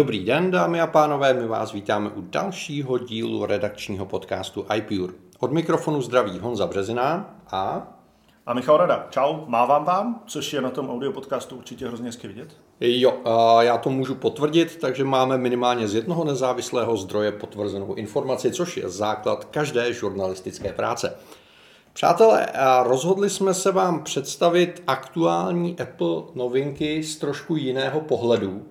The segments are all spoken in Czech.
Dobrý den, dámy a pánové, my vás vítáme u dalšího dílu redakčního podcastu iPure. Od mikrofonu zdraví Honza Březina a... A Michal Rada. Čau, mávám vám, což je na tom audio podcastu určitě hrozně hezky vidět. Jo, já to můžu potvrdit, takže máme minimálně z jednoho nezávislého zdroje potvrzenou informaci, což je základ každé žurnalistické práce. Přátelé, rozhodli jsme se vám představit aktuální Apple novinky z trošku jiného pohledu,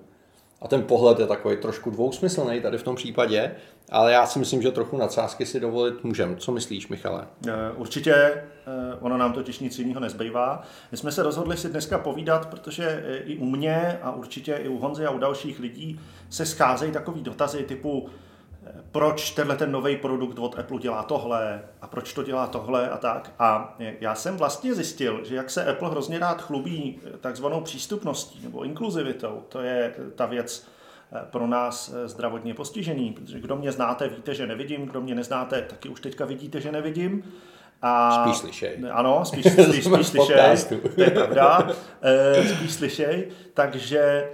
a ten pohled je takový trošku dvousmyslný tady v tom případě, ale já si myslím, že trochu nadsázky si dovolit můžeme. Co myslíš, Michale? Eh, určitě, eh, ono nám totiž nic jiného nezbývá. My jsme se rozhodli si dneska povídat, protože eh, i u mě a určitě i u Honzy a u dalších lidí se scházejí takový dotazy typu proč tenhle ten nový produkt od Apple dělá tohle a proč to dělá tohle a tak. A já jsem vlastně zjistil, že jak se Apple hrozně rád chlubí takzvanou přístupností nebo inkluzivitou, to je ta věc eh, pro nás eh, zdravotně postižený, protože kdo mě znáte, víte, že nevidím, kdo mě neznáte, taky už teďka vidíte, že nevidím. A, spíš slyšej. Ano, spíš, spíš, spíš slyšej, to je pravda, eh, spíš slyšej, takže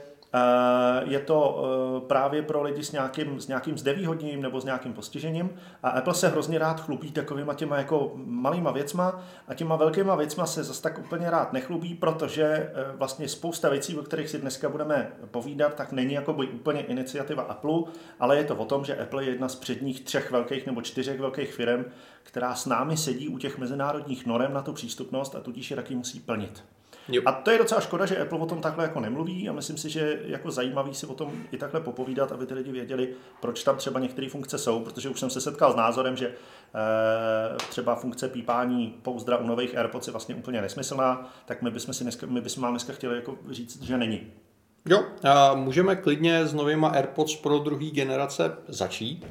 je to eh, právě pro lidi s nějakým, s nějakým zdevýhodněním nebo s nějakým postižením a Apple se hrozně rád chlubí takovýma těma jako malýma věcma a těma velkýma věcma se zase tak úplně rád nechlubí, protože eh, vlastně spousta věcí, o kterých si dneska budeme povídat, tak není jako by úplně iniciativa Apple, ale je to o tom, že Apple je jedna z předních třech velkých nebo čtyřech velkých firm, která s námi sedí u těch mezinárodních norem na tu přístupnost a tudíž je taky musí plnit. Jo. A to je docela škoda, že Apple o tom takhle jako nemluví a myslím si, že jako zajímavý si o tom i takhle popovídat, aby ty lidi věděli, proč tam třeba některé funkce jsou, protože už jsem se setkal s názorem, že e, třeba funkce pípání pouzdra u nových AirPods je vlastně úplně nesmyslná, tak my bychom, si dneska, my bychom vám dneska chtěli jako říct, že není. Jo, a můžeme klidně s novýma AirPods pro druhé generace začít.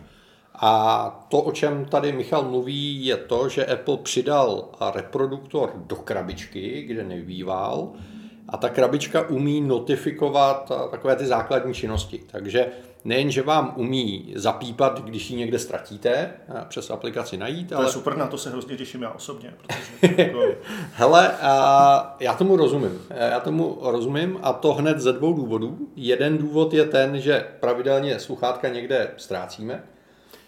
A to, o čem tady Michal mluví, je to, že Apple přidal reproduktor do krabičky, kde nebýval, a ta krabička umí notifikovat takové ty základní činnosti. Takže nejen, že vám umí zapípat, když ji někde ztratíte, přes aplikaci najít, to ale... Je super, na to se hrozně těším já osobně. Protože jako... Hele, a já tomu rozumím. Já tomu rozumím a to hned ze dvou důvodů. Jeden důvod je ten, že pravidelně sluchátka někde ztrácíme,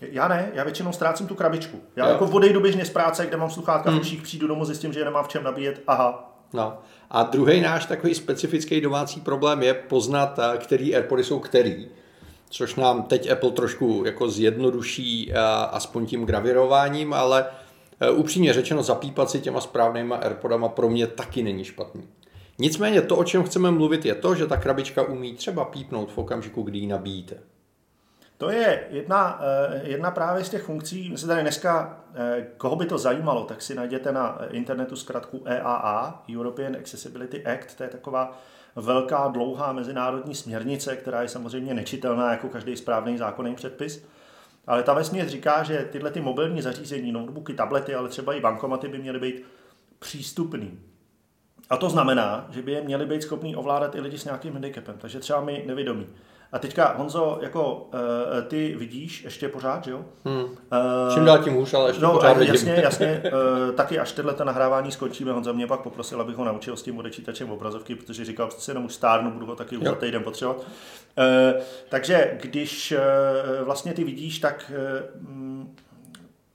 já ne, já většinou ztrácím tu krabičku. Já jo. jako odejdu běžně z práce, kde mám sluchátka hmm. v uších, přijdu domů, zjistím, že je nemám v čem nabíjet, aha. No. A druhý náš takový specifický domácí problém je poznat, eh, který AirPody jsou který, což nám teď Apple trošku jako zjednoduší eh, aspoň tím gravirováním, ale eh, upřímně řečeno zapípat si těma správnýma AirPodama pro mě taky není špatný. Nicméně to, o čem chceme mluvit, je to, že ta krabička umí třeba pípnout v okamžiku, kdy ji nabíjíte. To je jedna, eh, jedna právě z těch funkcí, my se tady dneska, eh, koho by to zajímalo, tak si najděte na internetu zkratku EAA, European Accessibility Act, to je taková velká, dlouhá mezinárodní směrnice, která je samozřejmě nečitelná jako každý správný zákonný předpis. Ale ta vesměs říká, že tyhle ty mobilní zařízení, notebooky, tablety, ale třeba i bankomaty by měly být přístupný. A to znamená, že by je měli být schopní ovládat i lidi s nějakým handicapem, takže třeba my nevědomí. A teďka, Honzo, jako uh, ty vidíš ještě pořád, že jo? Hmm. Uh, Čím dál tím hůř, ale ještě no, pořád vidím. Jasně, jasně. Uh, taky až tohle nahrávání skončíme, Honza mě pak poprosil, abych ho naučil s tím odečítačem obrazovky, protože říkal, že se jenom už stárnu, budu ho taky už za týden potřebovat. Uh, takže když uh, vlastně ty vidíš, tak uh,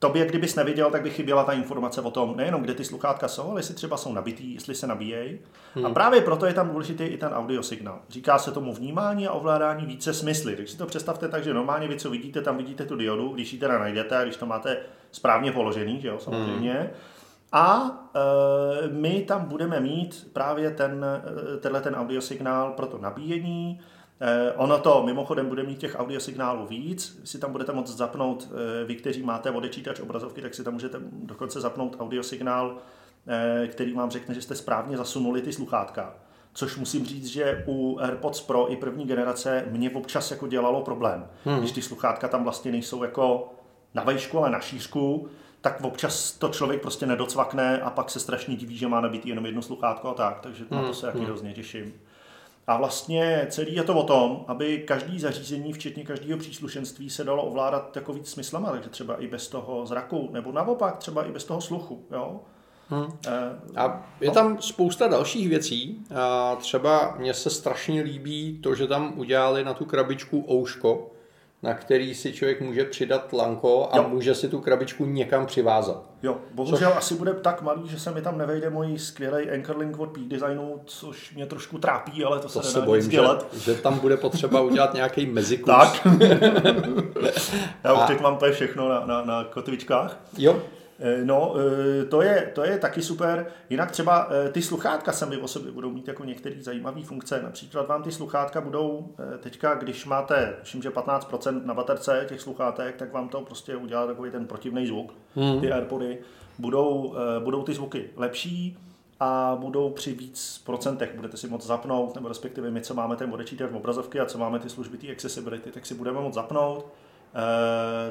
tobě, kdybys neviděl, tak by chyběla ta informace o tom, nejenom kde ty sluchátka jsou, ale jestli třeba jsou nabitý, jestli se nabíjejí. Hmm. A právě proto je tam důležitý i ten audiosignál. Říká se tomu vnímání a ovládání více smysly. Takže si to představte tak, že normálně vy, co vidíte, tam vidíte tu diodu, když ji teda najdete a když to máte správně položený, že jo, samozřejmě. Hmm. A e, my tam budeme mít právě ten, e, tenhle ten audiosignál pro to nabíjení, ono to mimochodem bude mít těch audiosignálů víc, si tam budete moct zapnout, eh, vy, kteří máte odečítač obrazovky, tak si tam můžete dokonce zapnout audiosignál, eh, který vám řekne, že jste správně zasunuli ty sluchátka. Což musím říct, že u AirPods Pro i první generace mě občas jako dělalo problém. Hmm. Když ty sluchátka tam vlastně nejsou jako na vejšku, ale na šířku, tak občas to člověk prostě nedocvakne a pak se strašně diví, že má nabít jenom jedno sluchátko a tak, takže hmm. na to hmm. se taky hmm. hrozně těším. A vlastně celý je to o tom, aby každý zařízení, včetně každého příslušenství, se dalo ovládat jako víc smyslama, takže třeba i bez toho zraku, nebo naopak třeba i bez toho sluchu. Jo? Hmm. A je tam spousta dalších věcí. A třeba mně se strašně líbí to, že tam udělali na tu krabičku ouško, na který si člověk může přidat lanko a jo. může si tu krabičku někam přivázat. Jo, bohužel což... asi bude tak malý, že se mi tam nevejde můj skvělý Anchorlink od Peak Designu, což mě trošku trápí, ale to, to se, se bojím, že, že, tam bude potřeba udělat nějaký mezikus. tak. Já už a... teď mám tady všechno na, na, na kotvičkách. Jo, no, eh, to je, to je taky super. Jinak třeba eh, ty sluchátka sami o sobě budou mít jako některé zajímavé funkce. Například vám ty sluchátka budou teďka, když máte, myslím, že 15% na baterce těch sluchátek, tak vám to prostě udělá takový ten protivný zvuk, hmm. ty AirPody. Budou, budou ty zvuky lepší a budou při víc procentech. Budete si moc zapnout, nebo respektive my, co máme ten odečítač v obrazovky a co máme ty služby, ty accessibility, tak si budeme moc zapnout Eh,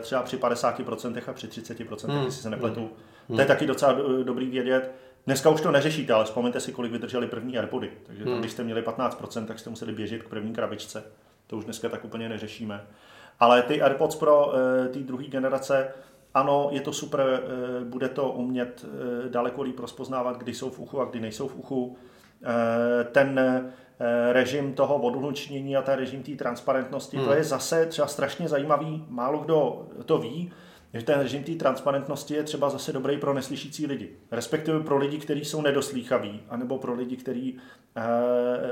třeba při 50% a při 30%, hmm. jestli se nepletu. Hmm. To je taky docela dobrý vědět. Dneska už to neřešíte, ale vzpomeňte si, kolik vydrželi první AirPody. Takže tam, hmm. když jste měli 15%, tak jste museli běžet k první krabičce. To už dneska tak úplně neřešíme. Ale ty AirPods Pro eh, té druhé generace, ano, je to super, eh, bude to umět daleko líp rozpoznávat, kdy jsou v uchu a kdy nejsou v uchu. Ten Eh, režim toho odhlučnění a ten režim té transparentnosti. Hmm. To je zase třeba strašně zajímavý, málo kdo to ví, že ten režim té transparentnosti je třeba zase dobrý pro neslyšící lidi. Respektive pro lidi, kteří jsou nedoslýchaví, anebo pro lidi, kteří e,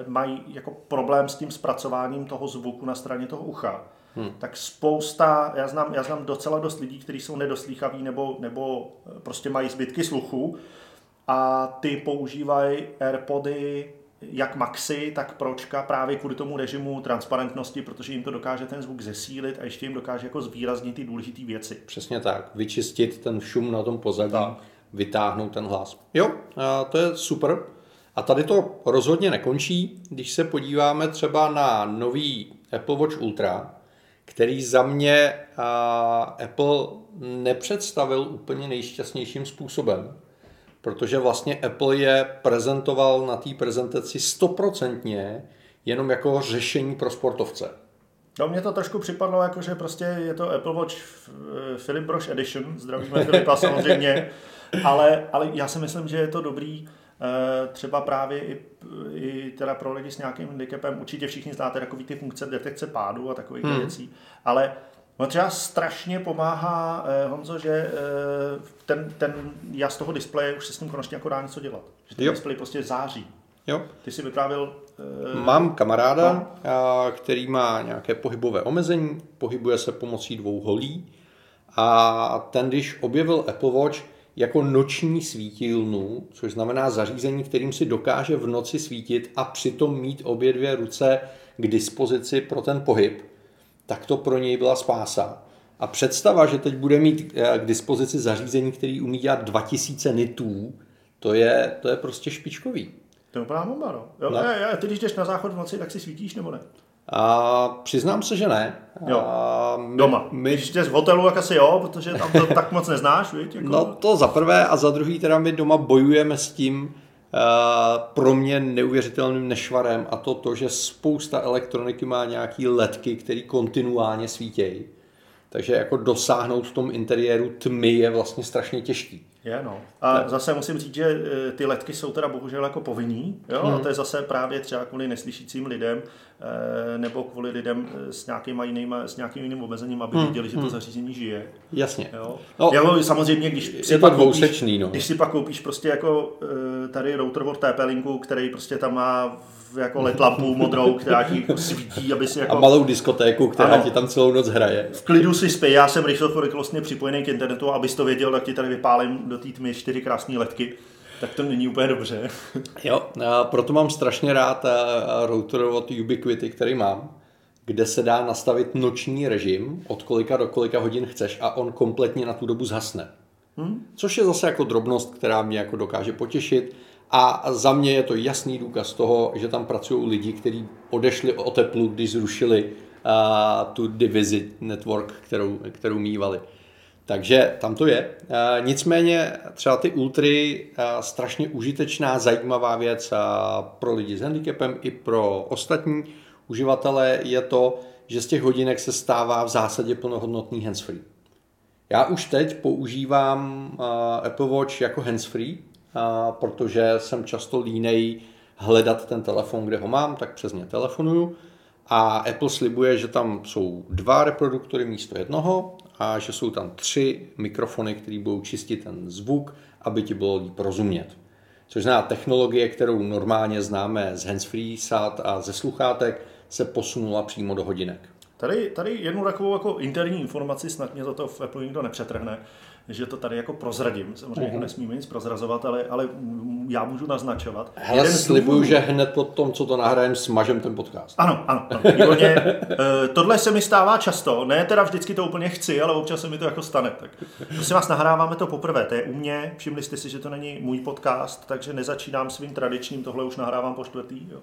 mají jako problém s tím zpracováním toho zvuku na straně toho ucha. Hmm. Tak spousta, já znám, já znám docela dost lidí, kteří jsou nedoslýchaví nebo, nebo prostě mají zbytky sluchu a ty používají AirPody jak Maxi, tak Pročka právě kvůli tomu režimu transparentnosti, protože jim to dokáže ten zvuk zesílit a ještě jim dokáže jako zvýraznit ty důležité věci. Přesně tak. Vyčistit ten šum na tom pozadí, tak. vytáhnout ten hlas. Jo, a to je super. A tady to rozhodně nekončí. Když se podíváme třeba na nový Apple Watch Ultra, který za mě Apple nepředstavil úplně nejšťastnějším způsobem protože vlastně Apple je prezentoval na té prezentaci stoprocentně jenom jako řešení pro sportovce. No mně to trošku připadlo jako, že prostě je to Apple Watch Philip Broš Edition, zdravíme Filipa samozřejmě, ale, ale já si myslím, že je to dobrý eh, třeba právě i, i teda pro lidi s nějakým handicapem, určitě všichni znáte takový ty funkce detekce pádu a takových hmm. věcí, ale No třeba strašně pomáhá, eh, Honzo, že eh, ten, ten jas toho displeje už se s ním konečně jako dá něco dělat. Že ten jo. displej prostě září. Jo. Ty jsi vyprávěl... Eh, Mám kamaráda, no. který má nějaké pohybové omezení, pohybuje se pomocí dvou holí a ten, když objevil Apple Watch jako noční svítilnu, což znamená zařízení, kterým si dokáže v noci svítit a přitom mít obě dvě ruce k dispozici pro ten pohyb, tak to pro něj byla spása. A představa, že teď bude mít eh, k dispozici zařízení, který umí dělat 2000 nitů, to je, to je prostě špičkový. To je úplná bomba, no. Jo, no. Je, ty když jdeš na záchod v noci, tak si svítíš nebo ne? A přiznám se, že ne. Jo. A my, Doma. My... Když jdeš v hotelu, tak asi jo, protože tam to tak moc neznáš, víš? Jako... No to za prvé a za druhý teda my doma bojujeme s tím, pro mě neuvěřitelným nešvarem a to to, že spousta elektroniky má nějaký ledky, které kontinuálně svítějí. Takže jako dosáhnout v tom interiéru tmy je vlastně strašně těžký. Je, no. A ne. zase musím říct, že e, ty ledky jsou teda bohužel jako povinný, jo? Hmm. a to je zase právě třeba kvůli neslyšícím lidem, e, nebo kvůli lidem e, s nějakým jiným, s nějakým jiným omezením, aby hmm. viděli, že to hmm. zařízení žije. Jasně. Jo? No, jo, samozřejmě, když si, je pak koupíš, no. když si pak koupíš prostě jako tady router od TP-Linku, který prostě tam má jako LED lampu modrou, která ti svítí, aby si jako... A malou diskotéku, která ano. ti tam celou noc hraje. V klidu si spí, já jsem rychlostně připojený k internetu, abys to věděl, tak ti tady vypálím do té tmy čtyři krásné ledky. Tak to není úplně dobře. jo, a proto mám strašně rád router od Ubiquity, který mám, kde se dá nastavit noční režim, od kolika do kolika hodin chceš a on kompletně na tu dobu zhasne. Hmm? Což je zase jako drobnost, která mě jako dokáže potěšit a za mě je to jasný důkaz toho, že tam pracují lidi, kteří odešli o teplu, když zrušili uh, tu divizi network, kterou, kterou mývali. Takže tam to je. Uh, nicméně třeba ty ultry, uh, strašně užitečná, zajímavá věc uh, pro lidi s handicapem i pro ostatní uživatele je to, že z těch hodinek se stává v zásadě plnohodnotný handsfree. Já už teď používám uh, Apple Watch jako handsfree, a protože jsem často línej hledat ten telefon, kde ho mám, tak přes ně telefonuju. A Apple slibuje, že tam jsou dva reproduktory místo jednoho a že jsou tam tři mikrofony, které budou čistit ten zvuk, aby ti bylo líp rozumět. Což znamená technologie, kterou normálně známe z handsfree SAT a ze sluchátek, se posunula přímo do hodinek. Tady, tady jednu takovou jako interní informaci, snad mě za to v Apple nikdo nepřetrhne, že to tady jako prozradím. Samozřejmě uh-huh. nesmíme nic prozrazovat, ale, ale já můžu naznačovat. Hele, Jeden slibuju, důvodů... že hned po tom, co to nahrajem, smažem ten podcast. Ano, ano, ano výborně. E, tohle se mi stává často, ne teda vždycky to úplně chci, ale občas se mi to jako stane. Tak prosím vás, nahráváme to poprvé, to je u mě, všimli jste si, že to není můj podcast, takže nezačínám svým tradičním, tohle už nahrávám po čtvrtý. Jo.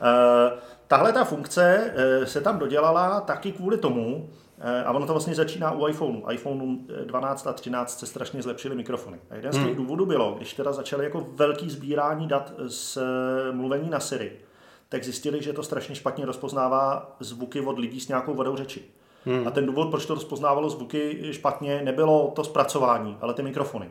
E, tahle ta funkce e, se tam dodělala taky kvůli tomu, Eh, a ono to vlastně začíná u iPhoneu. iPhoneu 12 a 13 se strašně zlepšily mikrofony. A jeden z těch hmm. důvodů bylo, když teda začali jako velký sbírání dat z eh, mluvení na Siri, tak zjistili, že to strašně špatně rozpoznává zvuky od lidí s nějakou vodou řeči. Hmm. A ten důvod, proč to rozpoznávalo zvuky špatně, nebylo to zpracování, ale ty mikrofony.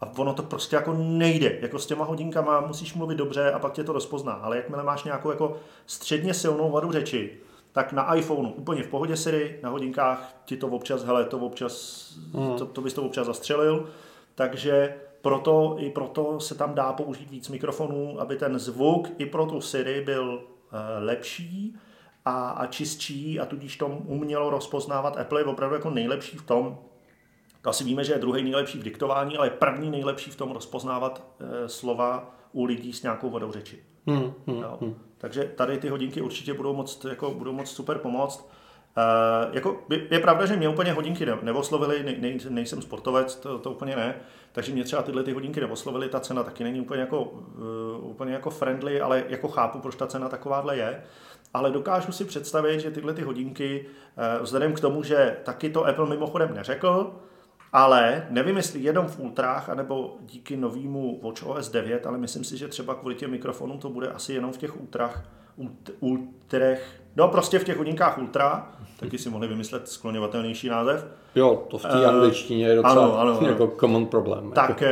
A ono to prostě jako nejde. Jako s těma hodinkama musíš mluvit dobře a pak tě to rozpozná. Ale jakmile máš nějakou jako středně silnou vadu řeči, tak na iPhoneu úplně v pohodě Siri, na hodinkách ti to občas, hele, to občas, mm. to, to bys to občas zastřelil, takže proto i proto se tam dá použít víc mikrofonů, aby ten zvuk i pro tu Siri byl uh, lepší a, a čistší a tudíž to umělo rozpoznávat. Apple je opravdu jako nejlepší v tom, to asi víme, že je druhý nejlepší v diktování, ale je první nejlepší v tom rozpoznávat uh, slova u lidí s nějakou vodou řeči. Hmm, hmm, hmm. Takže tady ty hodinky určitě budou moc, jako, budou moc super pomoct. Uh, jako, je pravda, že mě úplně hodinky ne, neoslovily, ne, ne, nejsem sportovec, to, to úplně ne, takže mě třeba tyhle ty hodinky neoslovily, ta cena taky není úplně jako, uh, úplně jako friendly, ale jako chápu, proč ta cena takováhle je. Ale dokážu si představit, že tyhle ty hodinky, uh, vzhledem k tomu, že taky to Apple mimochodem neřekl, ale nevím, jestli jenom v ultrách, anebo díky novému WatchOS 9, ale myslím si, že třeba kvůli těm mikrofonům to bude asi jenom v těch ultrách, ult, ultrech, no prostě v těch hodinkách ultra, taky si mohli vymyslet skloňovatelnější název. Jo, to v té uh, angličtině je docela ano, ano, ano. jako common problém. Tak jako.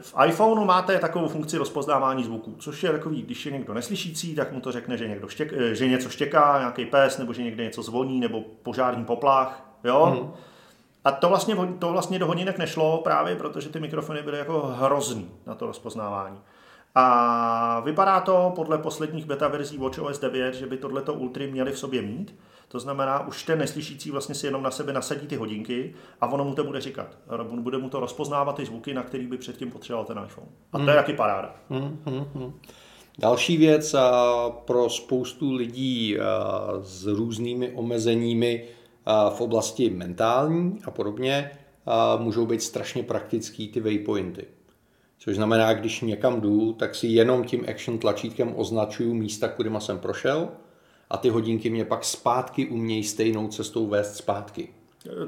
v iPhoneu máte takovou funkci rozpoznávání zvuků, což je takový, když je někdo neslyšící, tak mu to řekne, že, někdo štěk, eh, že něco štěká, nějaký pes, nebo že někde něco zvoní, nebo požární poplach, jo. Hmm. A to vlastně, to vlastně do hodinek nešlo právě, protože ty mikrofony byly jako hrozný na to rozpoznávání. A vypadá to podle posledních beta verzí WatchOS 9, že by tohleto Ultry měli v sobě mít. To znamená, už ten neslyšící vlastně si jenom na sebe nasadí ty hodinky a ono mu to bude říkat. Bude mu to rozpoznávat ty zvuky, na který by předtím potřeboval ten iPhone. A to mm. je taky paráda. Mm, mm, mm. Další věc pro spoustu lidí s různými omezeními v oblasti mentální a podobně můžou být strašně praktický ty waypointy. Což znamená, když někam jdu, tak si jenom tím action tlačítkem označuju místa, kudyma jsem prošel a ty hodinky mě pak zpátky umějí stejnou cestou vést zpátky.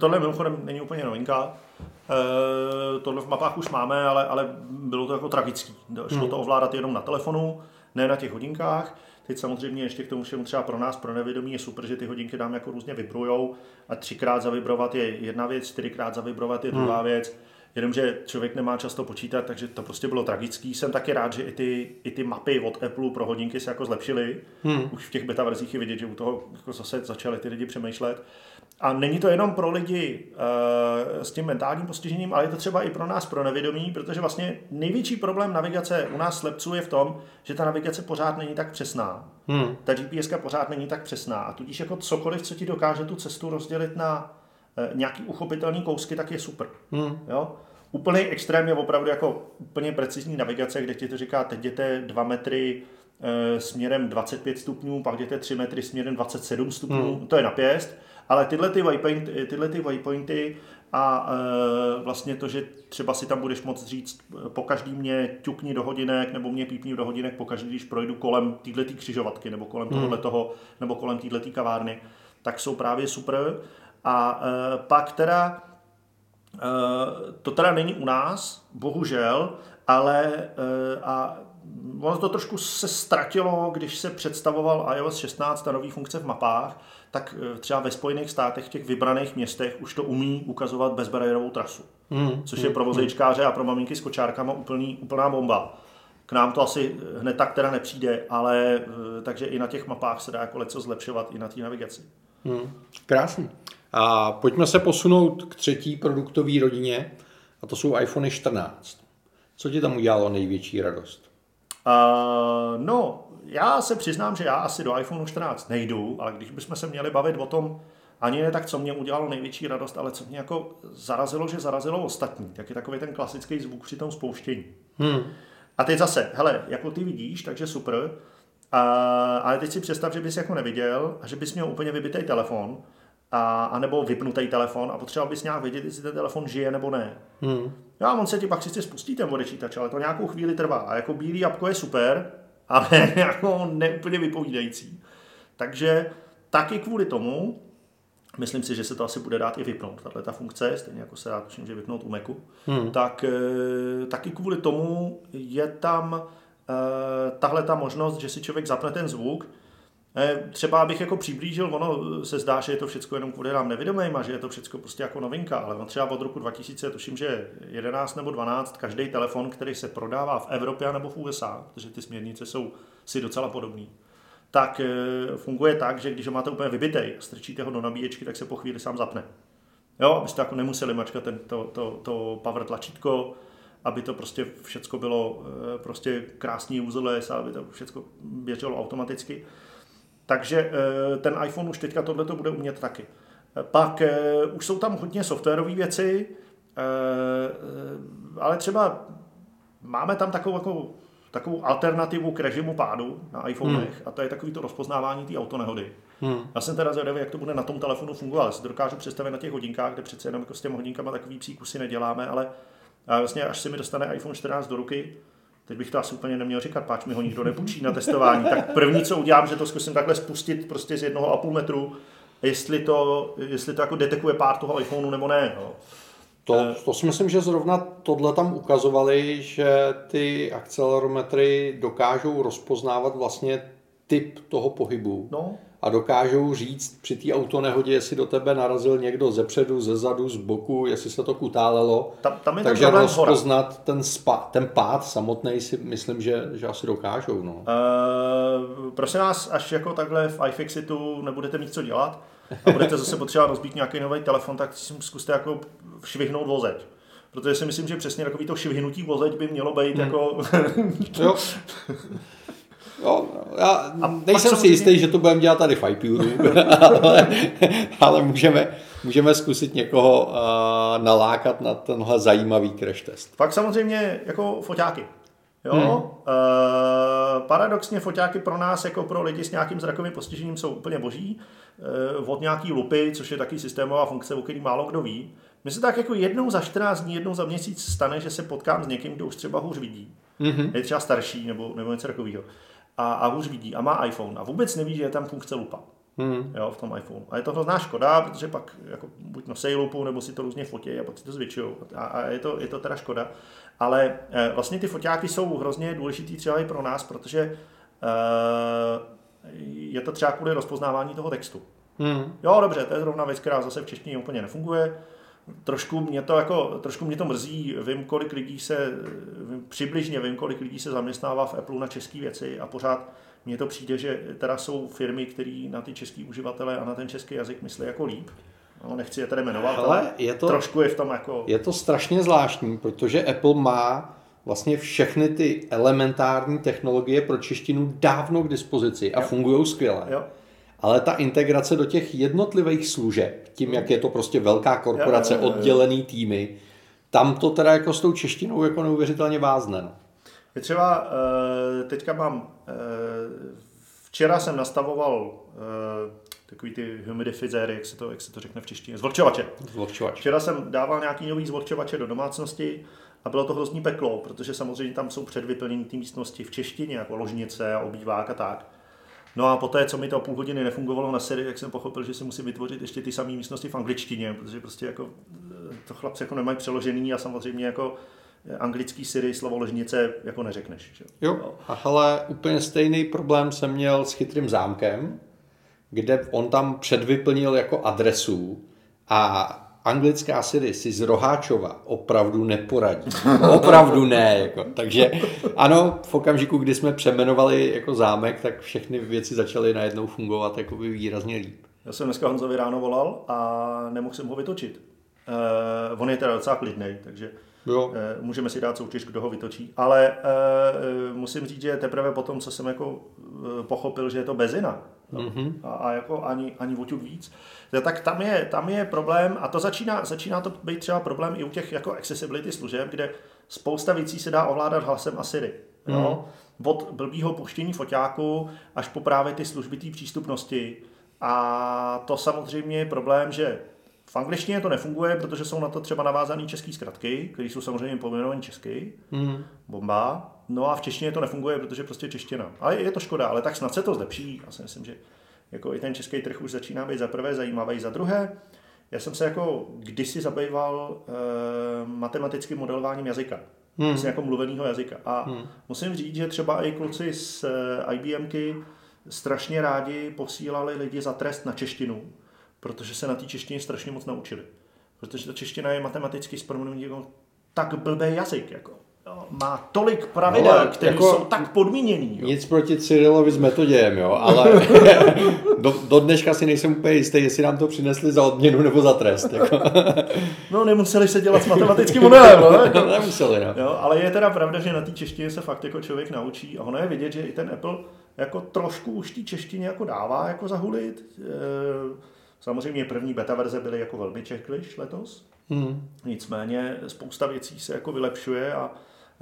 Tohle mimochodem není úplně novinka. E, tohle v mapách už máme, ale, ale bylo to jako tragický. Šlo hmm. to ovládat jenom na telefonu, ne na těch hodinkách. Teď samozřejmě ještě k tomu všemu třeba pro nás, pro nevědomí je super, že ty hodinky nám jako různě vibrujou a třikrát zavibrovat je jedna věc, čtyřikrát zavibrovat je druhá hmm. věc. Jenomže člověk nemá často počítat, takže to prostě bylo tragický. Jsem taky rád, že i ty, i ty mapy od Apple pro hodinky se jako zlepšily. Hmm. Už v těch beta verzích je vidět, že u toho jako zase začali ty lidi přemýšlet. A není to jenom pro lidi uh, s tím mentálním postižením, ale je to třeba i pro nás, pro nevědomí, protože vlastně největší problém navigace u nás slepců je v tom, že ta navigace pořád není tak přesná. Hmm. Ta GPS pořád není tak přesná a tudíž jako cokoliv, co ti dokáže tu cestu rozdělit na uh, nějaký uchopitelný kousky, tak je super. Hmm. Jo? Úplný extrém je opravdu jako úplně precizní navigace, kde ti to říká, teď jděte dva metry e, směrem 25 stupňů, pak jdete 3 metry směrem 27 stupňů, hmm. to je napěst ale tyhle ty waypointy, tyhle ty waypointy a e, vlastně to, že třeba si tam budeš moct říct, e, po každý mě ťukni do hodinek nebo mě pípni do hodinek, po každý, když projdu kolem této křižovatky nebo kolem hmm. toho, nebo kolem této kavárny, tak jsou právě super. A e, pak teda, e, to teda není u nás, bohužel, ale e, a ono to trošku se ztratilo, když se představoval iOS 16 a nový funkce v mapách, tak eh, třeba ve Spojených státech, v těch vybraných městech, už to umí ukazovat bezbariérovou trasu. Mm, což je hmm, pro vozejčkáře a pro maminky s kočárkama úplný, úplná bomba. K nám to asi hned tak teda nepřijde, ale eh, takže i na těch mapách se dá jako leco zlepšovat i na té navigaci. Hmm, krásný. A pojďme se posunout k třetí produktové rodině, a to jsou iPhone 14. Co ti tam udělalo největší radost? Uh, no, já se přiznám, že já asi do iPhone 14 nejdu, ale když bychom se měli bavit o tom, ani ne tak, co mě udělalo největší radost, ale co mě jako zarazilo, že zarazilo ostatní, tak je takový ten klasický zvuk při tom spouštění. Hmm. A teď zase, hele, jako ty vidíš, takže super, a, ale teď si představ, že bys jako neviděl a že bys měl úplně vybitý telefon, a, a nebo vypnutý telefon a potřeboval bys nějak vědět, jestli ten telefon žije nebo ne. Hmm. Já, on se ti pak sice spustí ten odečítač, ale to nějakou chvíli trvá. A jako bílý jabko je super, ale jako neúplně vypovídající. Takže taky kvůli tomu, myslím si, že se to asi bude dát i vypnout, tahle ta funkce, stejně jako se dá tuším, že vypnout u Macu, hmm. tak eh, taky kvůli tomu je tam eh, tahle ta možnost, že si člověk zapne ten zvuk, Třeba abych jako přiblížil, ono se zdá, že je to všechno jenom kvůli nám nevědomým a že je to všechno prostě jako novinka, ale on třeba od roku 2000, tuším, že 11 nebo 12, každý telefon, který se prodává v Evropě nebo v USA, protože ty směrnice jsou si docela podobné, tak eh, funguje tak, že když ho máte úplně vybitej a strčíte ho do nabíječky, tak se po chvíli sám zapne. Jo, abyste jako nemuseli mačkat ten, to, to, to power tlačítko, aby to prostě všecko bylo eh, prostě krásný userless, aby to všecko běželo automaticky. Takže eh, ten iPhone už teďka tohle to bude umět taky. Pak už jsou tam hodně softwarové věci, ale třeba máme tam takovou jako takovou alternativu k režimu pádu na iPhonech hmm. a to je takový to rozpoznávání té autonehody. Hmm. Já jsem teda zvědavý, jak to bude na tom telefonu fungovat. Já si dokážu představit na těch hodinkách, kde přece jenom jako s těmi hodinkama takový psí kusy neděláme, ale vlastně až se mi dostane iPhone 14 do ruky, teď bych to asi úplně neměl říkat, páč mi ho nikdo nepůjčí na testování, tak první, co udělám, že to zkusím takhle spustit prostě z jednoho a půl metru, jestli to, jestli to jako detekuje pár toho iPhoneu nebo ne. No. To, eh, to si myslím, že zrovna tohle tam ukazovali, že ty akcelerometry dokážou rozpoznávat vlastně typ toho pohybu. No. A dokážou říct při té autonehodě, jestli do tebe narazil někdo ze předu, ze zadu, z boku, jestli se to kutálelo. Tam, tam je Takže rozpoznat ten, spa, ten pád samotný si myslím, že, že asi dokážou. No. Uh, prosím vás, až jako takhle v iFixitu nebudete mít co dělat, a budete zase potřebovat rozbít nějaký nový telefon, tak si zkuste jako švihnout vozeď. Protože si myslím, že přesně takový to švihnutí vozeď by mělo být hmm. jako... jo. Jo, já nejsem si jistý, že to budeme dělat tady v iPuru, ale, ale můžeme, můžeme zkusit někoho uh, nalákat na tenhle zajímavý crash test. Pak samozřejmě jako foťáky. Jo? Hmm. Uh, paradoxně foťáky pro nás, jako pro lidi s nějakým zrakovým postižením, jsou úplně boží. Uh, od nějaký lupy, což je taky systémová funkce, o který málo kdo ví. Mně se tak jako jednou za 14 dní, jednou za měsíc stane, že se potkám s někým, kdo už třeba hůř vidí. Mm-hmm. Je třeba starší nebo, nebo něco takového. A, a hůř vidí a má iPhone a vůbec neví, že je tam funkce lupa. Hmm. Jo, v tom iPhone. A je to hrozná škoda, protože pak jako, buď nosej lupu, nebo si to různě fotí a pak si to zvětšují. A, a je, to, je to teda škoda. Ale e, vlastně ty foťáky jsou hrozně důležitý třeba i pro nás, protože e, je to třeba kvůli rozpoznávání toho textu. Hmm. Jo, dobře, to je zrovna věc, která zase v češtině úplně nefunguje. Trošku mě to jako, trošku mě to mrzí, vím, kolik lidí se, vím, přibližně vím, kolik lidí se zaměstnává v Apple na české věci a pořád mně to přijde, že teda jsou firmy, které na ty český uživatele a na ten český jazyk myslí jako líp. No, nechci je tady jmenovat, ale, ale je to, trošku je v tom jako... Je to strašně zvláštní, protože Apple má vlastně všechny ty elementární technologie pro češtinu dávno k dispozici a fungují skvěle. Jo. Ale ta integrace do těch jednotlivých služeb, tím, jak je to prostě velká korporace, jo, jo, jo, jo. oddělený týmy, tam to teda jako s tou češtinou jako neuvěřitelně vázne. No. Je třeba, eh, teďka mám, eh, včera jsem nastavoval eh, takový ty humidifizéry, jak se to, jak se to řekne v češtině, zvlhčovače. Zvlhčovač. Včera jsem dával nějaký nový zvlhčovače do domácnosti a bylo to hrozný peklo, protože samozřejmě tam jsou předvyplněné ty místnosti v češtině, jako ložnice a obývák a tak. No a poté, co mi to půl hodiny nefungovalo na sérii, tak jsem pochopil, že si musím vytvořit ještě ty samé místnosti v angličtině, protože prostě jako to chlapci jako nemají přeložený a samozřejmě jako anglický Siri slovo ložnice jako neřekneš. Že? Jo, a hele, úplně stejný problém jsem měl s chytrým zámkem, kde on tam předvyplnil jako adresu a anglická Siri si z Roháčova opravdu neporadí. Opravdu ne. Jako. Takže ano, v okamžiku, kdy jsme přemenovali jako zámek, tak všechny věci začaly najednou fungovat jako by výrazně líp. Já jsem dneska Honzovi ráno volal a nemohl jsem ho vytočit. Uh, on je teda docela klidný, takže jo. Uh, můžeme si dát soutěž, kdo ho vytočí. Ale uh, musím říct, že teprve potom, co jsem jako uh, pochopil, že je to bezina, no, mm-hmm. a, a jako ani, ani voťuk víc, tak tam je, tam je problém, a to začíná, začíná to být třeba problém i u těch jako accessibility služeb, kde spousta věcí se dá ovládat hlasem a Siri. Mm. Jo? Od blbýho puštění foťáku až po právě ty služby té přístupnosti. A to samozřejmě je problém, že v angličtině to nefunguje, protože jsou na to třeba navázané české zkratky, které jsou samozřejmě pojmenované česky. Mm. Bomba. No a v češtině to nefunguje, protože prostě čeština. Ale je to škoda, ale tak snad se to zlepší. Já si myslím, že jako i ten český trh už začíná být za prvé zajímavý. Za druhé, já jsem se jako kdysi zabýval e, matematickým modelováním jazyka. Hmm. Vlastně jako mluveného jazyka. A hmm. musím říct, že třeba i kluci z e, IBMky strašně rádi posílali lidi za trest na češtinu, protože se na té češtině strašně moc naučili. Protože ta čeština je matematicky s tak blbý jazyk. Jako má tolik pravidel, no, které jako jsou tak podmíněný. Jo. Nic proti Cyrilovi s metodějem, jo, ale do, do, dneška si nejsem úplně jistý, jestli nám to přinesli za odměnu nebo za trest. Jako. no, nemuseli se dělat s matematickým modelem. No, jako. nemuseli, no. jo. Ale je teda pravda, že na té češtině se fakt jako člověk naučí a ono je vidět, že i ten Apple jako trošku už té češtině jako dává jako zahulit. E, samozřejmě první beta verze byly jako velmi čekliš letos. Hmm. Nicméně spousta věcí se jako vylepšuje a No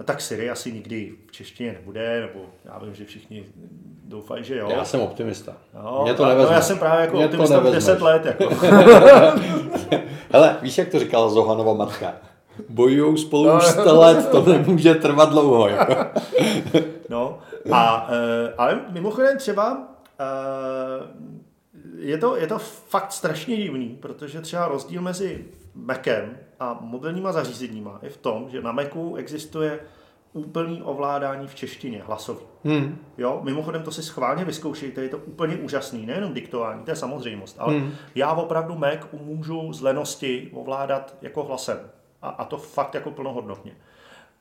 tak Siri asi nikdy v češtině nebude, nebo já vím, že všichni doufají, že jo. Já jsem optimista. Jo, Mě to nevezme. No, já jsem právě jako Mě optimista 10 let. Jako. Hele, víš, jak to říkala Zohanova matka? Bojujou spolu no, už 100 let, to nemůže trvat dlouho. Jako. no, a, eh, ale mimochodem třeba eh, je to, je to fakt strašně divný, protože třeba rozdíl mezi Macem a mobilníma zařízeníma je v tom, že na Macu existuje úplný ovládání v češtině, hlasový. Hmm. Jo, mimochodem to si schválně vyzkoušejte, je to úplně úžasný, nejenom diktování, to je samozřejmost, ale hmm. já opravdu Mac můžu z lenosti ovládat jako hlasem a, a to fakt jako plnohodnotně.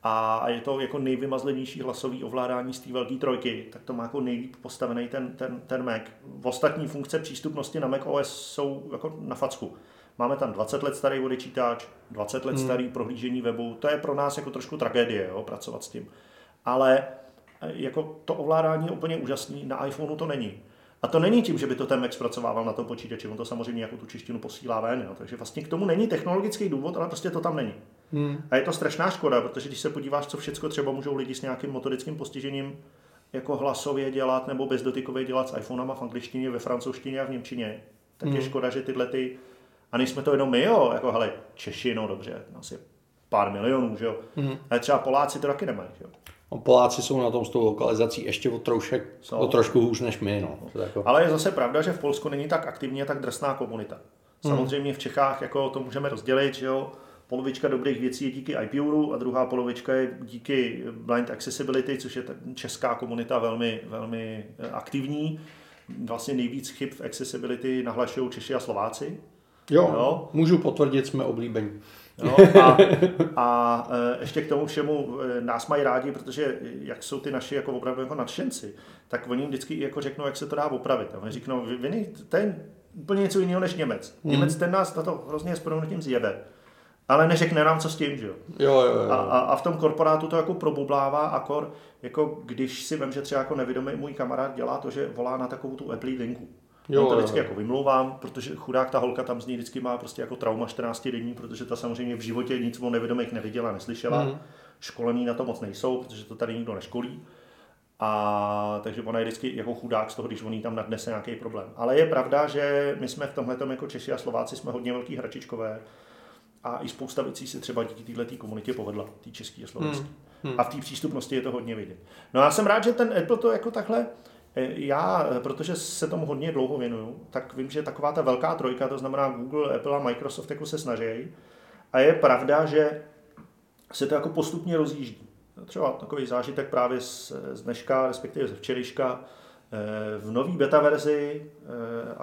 A je to jako nejvymazlenější hlasový ovládání z té velké trojky, tak to má jako nejlíp postavený ten, ten, ten Mac. V ostatní funkce přístupnosti na Mac OS jsou jako na facku. Máme tam 20 let starý odečítač, 20 let hmm. starý prohlížení webu. To je pro nás jako trošku tragédie, jo, pracovat s tím. Ale e, jako to ovládání je úplně úžasný, na iPhoneu to není. A to není tím, že by to ten Mac zpracovával na tom počítači, on to samozřejmě jako tu češtinu posílá ven, jo. takže vlastně k tomu není technologický důvod, ale prostě to tam není. Hmm. A je to strašná škoda, protože když se podíváš, co všechno třeba můžou lidi s nějakým motorickým postižením jako hlasově dělat nebo bezdotykově dělat s iPhonama v angličtině, ve francouzštině a v němčině, tak hmm. je škoda, že tyhle ty a nejsme to jenom my, jo, jako hele, Češi, no dobře, asi pár milionů, že jo. Mm-hmm. Ale třeba Poláci to taky nemají, že jo. No, Poláci jsou na tom s tou lokalizací ještě o, troušek, o trošku hůř než my. No. Jako... Ale je zase pravda, že v Polsku není tak aktivní a tak drsná komunita. Mhm. Samozřejmě v Čechách jako to můžeme rozdělit, že jo. Polovička dobrých věcí je díky iPuru a druhá polovička je díky Blind Accessibility, což je česká komunita velmi, velmi eh, aktivní. Vlastně nejvíc chyb v accessibility nahlašují Češi a Slováci. Jo, jo, můžu potvrdit, jsme oblíbení. Jo, a, a e, ještě k tomu všemu e, nás mají rádi, protože jak jsou ty naši jako opravdu jako nadšenci, tak oni jim vždycky jako řeknou, jak se to dá opravit. A oni řeknou, vy, vy je úplně něco jiného než Němec. Hmm. Němec ten nás na to hrozně s tím zjebe. Ale neřekne nám, co s tím, že jo. jo, jo, jo. A, a, a, v tom korporátu to jako probublává, akor, jako když si vím, že třeba jako nevědomý můj kamarád dělá to, že volá na takovou tu Apple linku. Jo, to vždycky jo. jako vymlouvám, protože chudák ta holka tam z ní vždycky má prostě jako trauma 14 denní, protože ta samozřejmě v životě nic o nevědomých neviděla, neslyšela. Mm. Školení na to moc nejsou, protože to tady nikdo neškolí. A takže ona je vždycky jako chudák z toho, když on tam nadnese nějaký problém. Ale je pravda, že my jsme v tomhle jako Češi a Slováci jsme hodně velký hračičkové a i spousta věcí se třeba díky této komunitě povedla, té české a slovenské. Hmm. Hmm. A v té přístupnosti je to hodně vidět. No já jsem rád, že ten Apple to jako takhle já, eh, protože se tomu hodně dlouho věnuju, tak vím, že taková ta velká trojka, to znamená Google, Apple a Microsoft, jako se snaží. A je pravda, že se to jako postupně rozjíždí. Třeba takový zážitek právě z, z dneška, respektive ze včerejška, eh, v nový beta verzi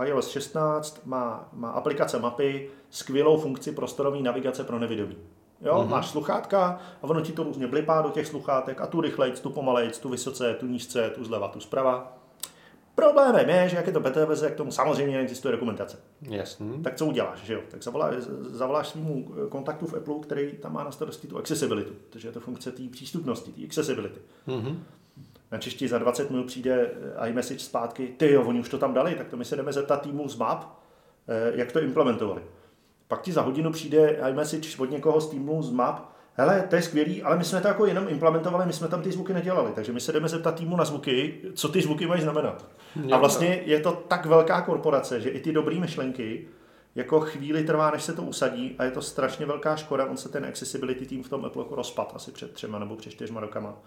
eh, iOS 16 má, má aplikace mapy skvělou funkci prostorové navigace pro nevidomí. Jo, mm-hmm. máš sluchátka a ono ti to různě blipá do těch sluchátek a tu rychlejc, tu pomalejc, tu vysoce, tu nízce, tu zleva, tu zprava. Problémem je, že jak je to verze, k tomu samozřejmě neexistuje dokumentace. Jasný. Tak co uděláš, že jo? Tak zavoláš, zavoláš svýmu kontaktu v Apple, který tam má na starosti tu accessibility, takže je to funkce té přístupnosti, té accessibility. Mm-hmm. Na čeští za 20 minut přijde iMessage zpátky, ty jo, oni už to tam dali, tak to my se jdeme zeptat týmu z Map, eh, jak to implementovali. Pak ti za hodinu přijde iMessage od někoho z týmu z Map, hele, to je skvělý, ale my jsme to jako jenom implementovali, my jsme tam ty zvuky nedělali, takže my se jdeme zeptat týmu na zvuky, co ty zvuky mají znamenat. A vlastně je to tak velká korporace, že i ty dobré myšlenky, jako chvíli trvá, než se to usadí a je to strašně velká škoda, on se ten accessibility tým v tom Apple rozpad asi před třema nebo před čtyřma rokama.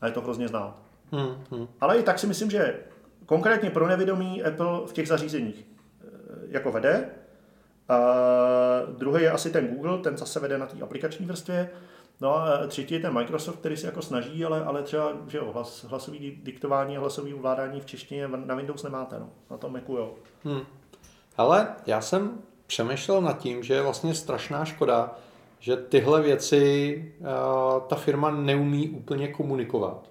A je to hrozně znát. Hmm, hmm. Ale i tak si myslím, že konkrétně pro nevědomí Apple v těch zařízeních eh, jako vede, a druhý je asi ten Google, ten zase vede na té aplikační vrstvě. No a třetí je ten Microsoft, který se jako snaží, ale, ale třeba že jo, hlas, hlasový diktování a hlasový ovládání v češtině na Windows nemáte, no. na tom Macu jo. Hmm. Ale já jsem přemýšlel nad tím, že je vlastně strašná škoda, že tyhle věci uh, ta firma neumí úplně komunikovat.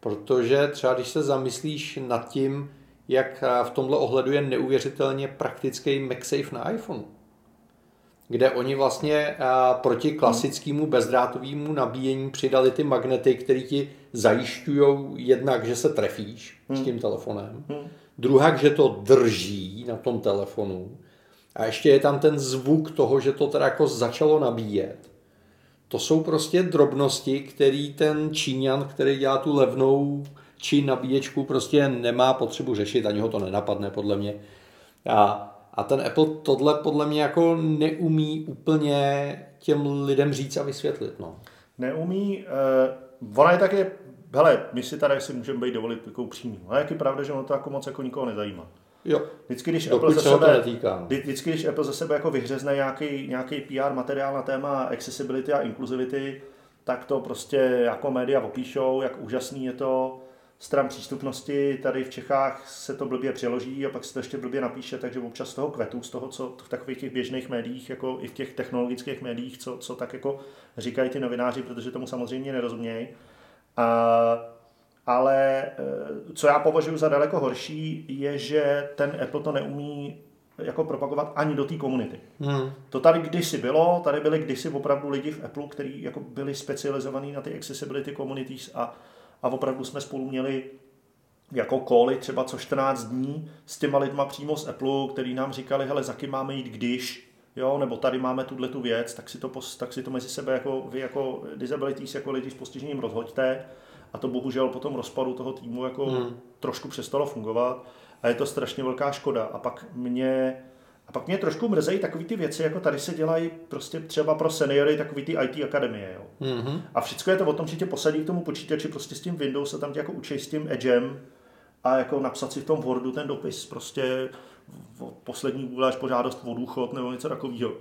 Protože třeba když se zamyslíš nad tím, jak v tomhle ohledu je neuvěřitelně praktický MagSafe na iPhone, kde oni vlastně proti klasickému bezdrátovému nabíjení přidali ty magnety, které ti zajišťují jednak, že se trefíš s tím telefonem, druhá, že to drží na tom telefonu a ještě je tam ten zvuk toho, že to teda jako začalo nabíjet. To jsou prostě drobnosti, který ten Číňan, který dělá tu levnou či nabíječku prostě nemá potřebu řešit, ani ho to nenapadne podle mě. A, a ten Apple tohle podle mě jako neumí úplně těm lidem říct a vysvětlit. No. Neumí, uh, ona je také, hele, my si tady si můžeme být dovolit takovou přímý. A jak je pravda, že ono to jako moc jako nikoho nezajímá. Jo. Vždycky, když Apple, ze sebe, netýká. vždycky, když Apple ze sebe jako vyhřezne nějaký, nějaký PR materiál na téma accessibility a inclusivity, tak to prostě jako média opíšou, jak úžasný je to, stran přístupnosti. Tady v Čechách se to blbě přeloží a pak se to ještě blbě napíše, takže občas z toho kvetu, z toho, co v takových těch běžných médiích, jako i v těch technologických médiích, co, co tak jako říkají ty novináři, protože tomu samozřejmě nerozumějí. A, ale e, co já považuji za daleko horší, je, že ten Apple to neumí jako propagovat ani do té komunity. Hmm. To tady kdysi bylo, tady byli kdysi opravdu lidi v Apple, kteří jako byli specializovaní na ty accessibility communities a a opravdu jsme spolu měli jako koly třeba co 14 dní s těma lidma přímo z Apple, který nám říkali, hele, za kým máme jít když, jo, nebo tady máme tuhle tu věc, tak si to, tak si to mezi sebe jako vy jako disabilities, jako lidi s postižením rozhoďte. A to bohužel po tom rozpadu toho týmu jako hmm. trošku přestalo fungovat a je to strašně velká škoda. A pak mě a pak mě trošku mrzejí takové ty věci, jako tady se dělají prostě třeba pro seniory takový ty IT akademie. Jo. Mm-hmm. A všechno je to o tom, že tě posadí k tomu počítači prostě s tím Windows a tam tě jako učí s tím Edgem a jako napsat si v tom Wordu ten dopis prostě poslední vůle až požádost o důchod nebo něco takového.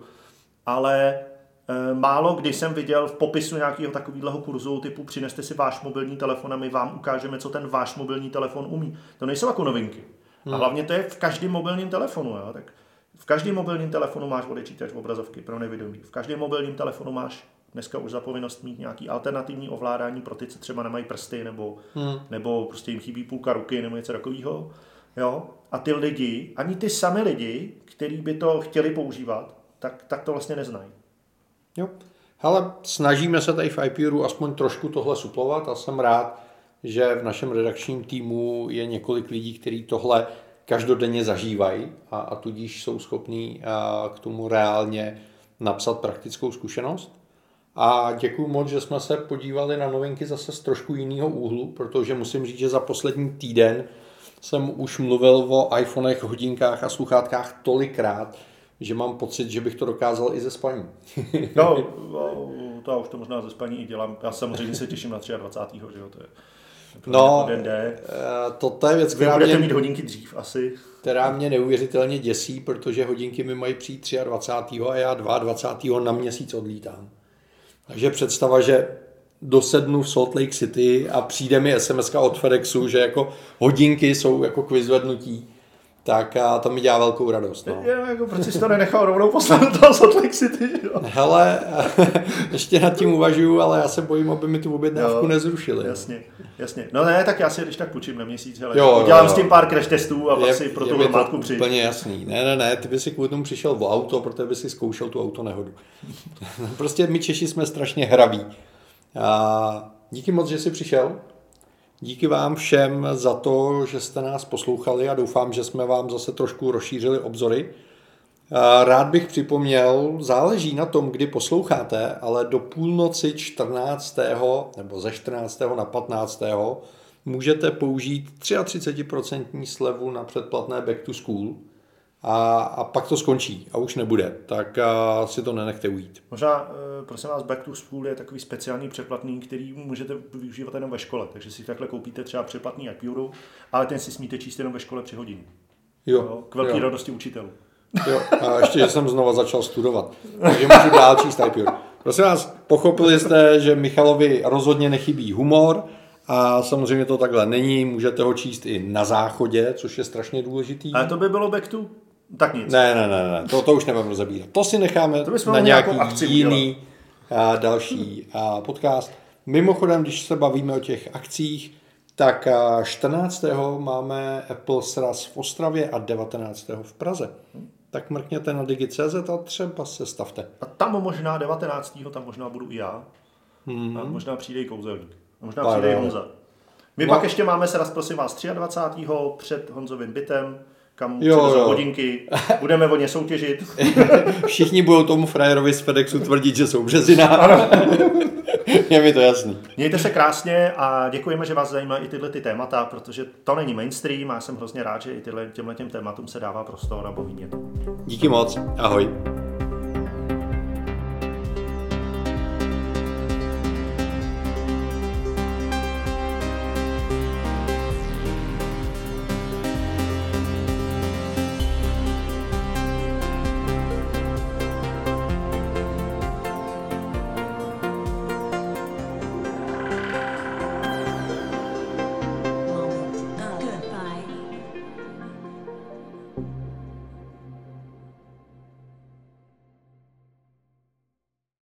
Ale e, málo kdy jsem viděl v popisu nějakého takového kurzu typu přineste si váš mobilní telefon a my vám ukážeme, co ten váš mobilní telefon umí. To nejsou jako novinky. Hmm. A hlavně to je v každém mobilním telefonu. Jo? Tak v každém mobilním telefonu máš odečítač obrazovky pro nevědomí. V každém mobilním telefonu máš dneska už za povinnost mít nějaký alternativní ovládání pro ty, co třeba nemají prsty, nebo, hmm. nebo prostě jim chybí půlka ruky, nebo něco takového. Jo? A ty lidi, ani ty sami lidi, kteří by to chtěli používat, tak, tak to vlastně neznají. Jo. Ale snažíme se tady v IPRu aspoň trošku tohle suplovat a jsem rád, že v našem redakčním týmu je několik lidí, kteří tohle každodenně zažívají a, a tudíž jsou schopní k tomu reálně napsat praktickou zkušenost. A děkuji moc, že jsme se podívali na novinky zase z trošku jiného úhlu, protože musím říct, že za poslední týden jsem už mluvil o iPhonech, hodinkách a sluchátkách tolikrát, že mám pocit, že bych to dokázal i ze spaní. no, to já už to možná ze spaní i dělám. Já samozřejmě se těším na 23. Že jo, to je No, eh, to je věc, která mě, mít hodinky dřív asi. Která mě neuvěřitelně děsí, protože hodinky mi mají přijít 23. a já 22. na měsíc odlítám. Takže představa, že dosednu v Salt Lake City a přijde mi SMS od FedExu, že jako hodinky jsou jako k vyzvednutí tak a to mi dělá velkou radost. No. Je, jako, proč jsi to nenechal rovnou poslat do Salt Lake City? Jo? Hele, ještě nad tím uvažuju, ale já se bojím, aby mi tu objednávku nezrušili. Jasně, jasně. No ne, tak já si když tak půjčím na měsíc, hele. Jo, Dělám jo, s tím pár crash testů a pak si pro tu hromádku přijď. úplně jasný. Ne, ne, ne, ty by si kvůli tomu přišel v auto, protože by si zkoušel tu auto nehodu. prostě my Češi jsme strašně hraví. A díky moc, že jsi přišel. Díky vám všem za to, že jste nás poslouchali a doufám, že jsme vám zase trošku rozšířili obzory. Rád bych připomněl, záleží na tom, kdy posloucháte, ale do půlnoci 14. nebo ze 14. na 15. můžete použít 33% slevu na předplatné Back to School a, a pak to skončí a už nebude, tak a, si to nenechte ujít. Možná, e, prosím vás, Back to School je takový speciální přeplatný, který můžete využívat jenom ve škole, takže si takhle koupíte třeba přeplatný iPuru, ale ten si smíte číst jenom ve škole při hodině. Jo, jo, k velké radosti učitelů. Jo, a ještě, že jsem znova začal studovat, takže můžu dál číst iPure. Prosím vás, pochopili jste, že Michalovi rozhodně nechybí humor, a samozřejmě to takhle není, můžete ho číst i na záchodě, což je strašně důležitý. Ale to by bylo back to tak nic. Ne, ne, ne, ne. To, to už nebudeme rozebírat. To si necháme to na nějaký akci jiný a další a podcast. Mimochodem, když se bavíme o těch akcích, tak 14. máme Apple sraz v Ostravě a 19. v Praze. Tak mrkněte na digi.cz a třeba se stavte. A tam možná 19. tam možná budu i já. Hmm. A možná přijde i kouzelník. A možná přijde i Honza. My no. pak ještě máme sraz, prosím vás, 23. před Honzovým bytem kam jo, jo. hodinky, budeme o ně soutěžit. Všichni budou tomu frajerovi z FedExu tvrdit, že jsou březina. je mi to jasný. Mějte se krásně a děkujeme, že vás zajímají i tyhle ty témata, protože to není mainstream a jsem hrozně rád, že i tyhle, těmhle těm tématům se dává prostor a baví mě Díky moc, ahoj.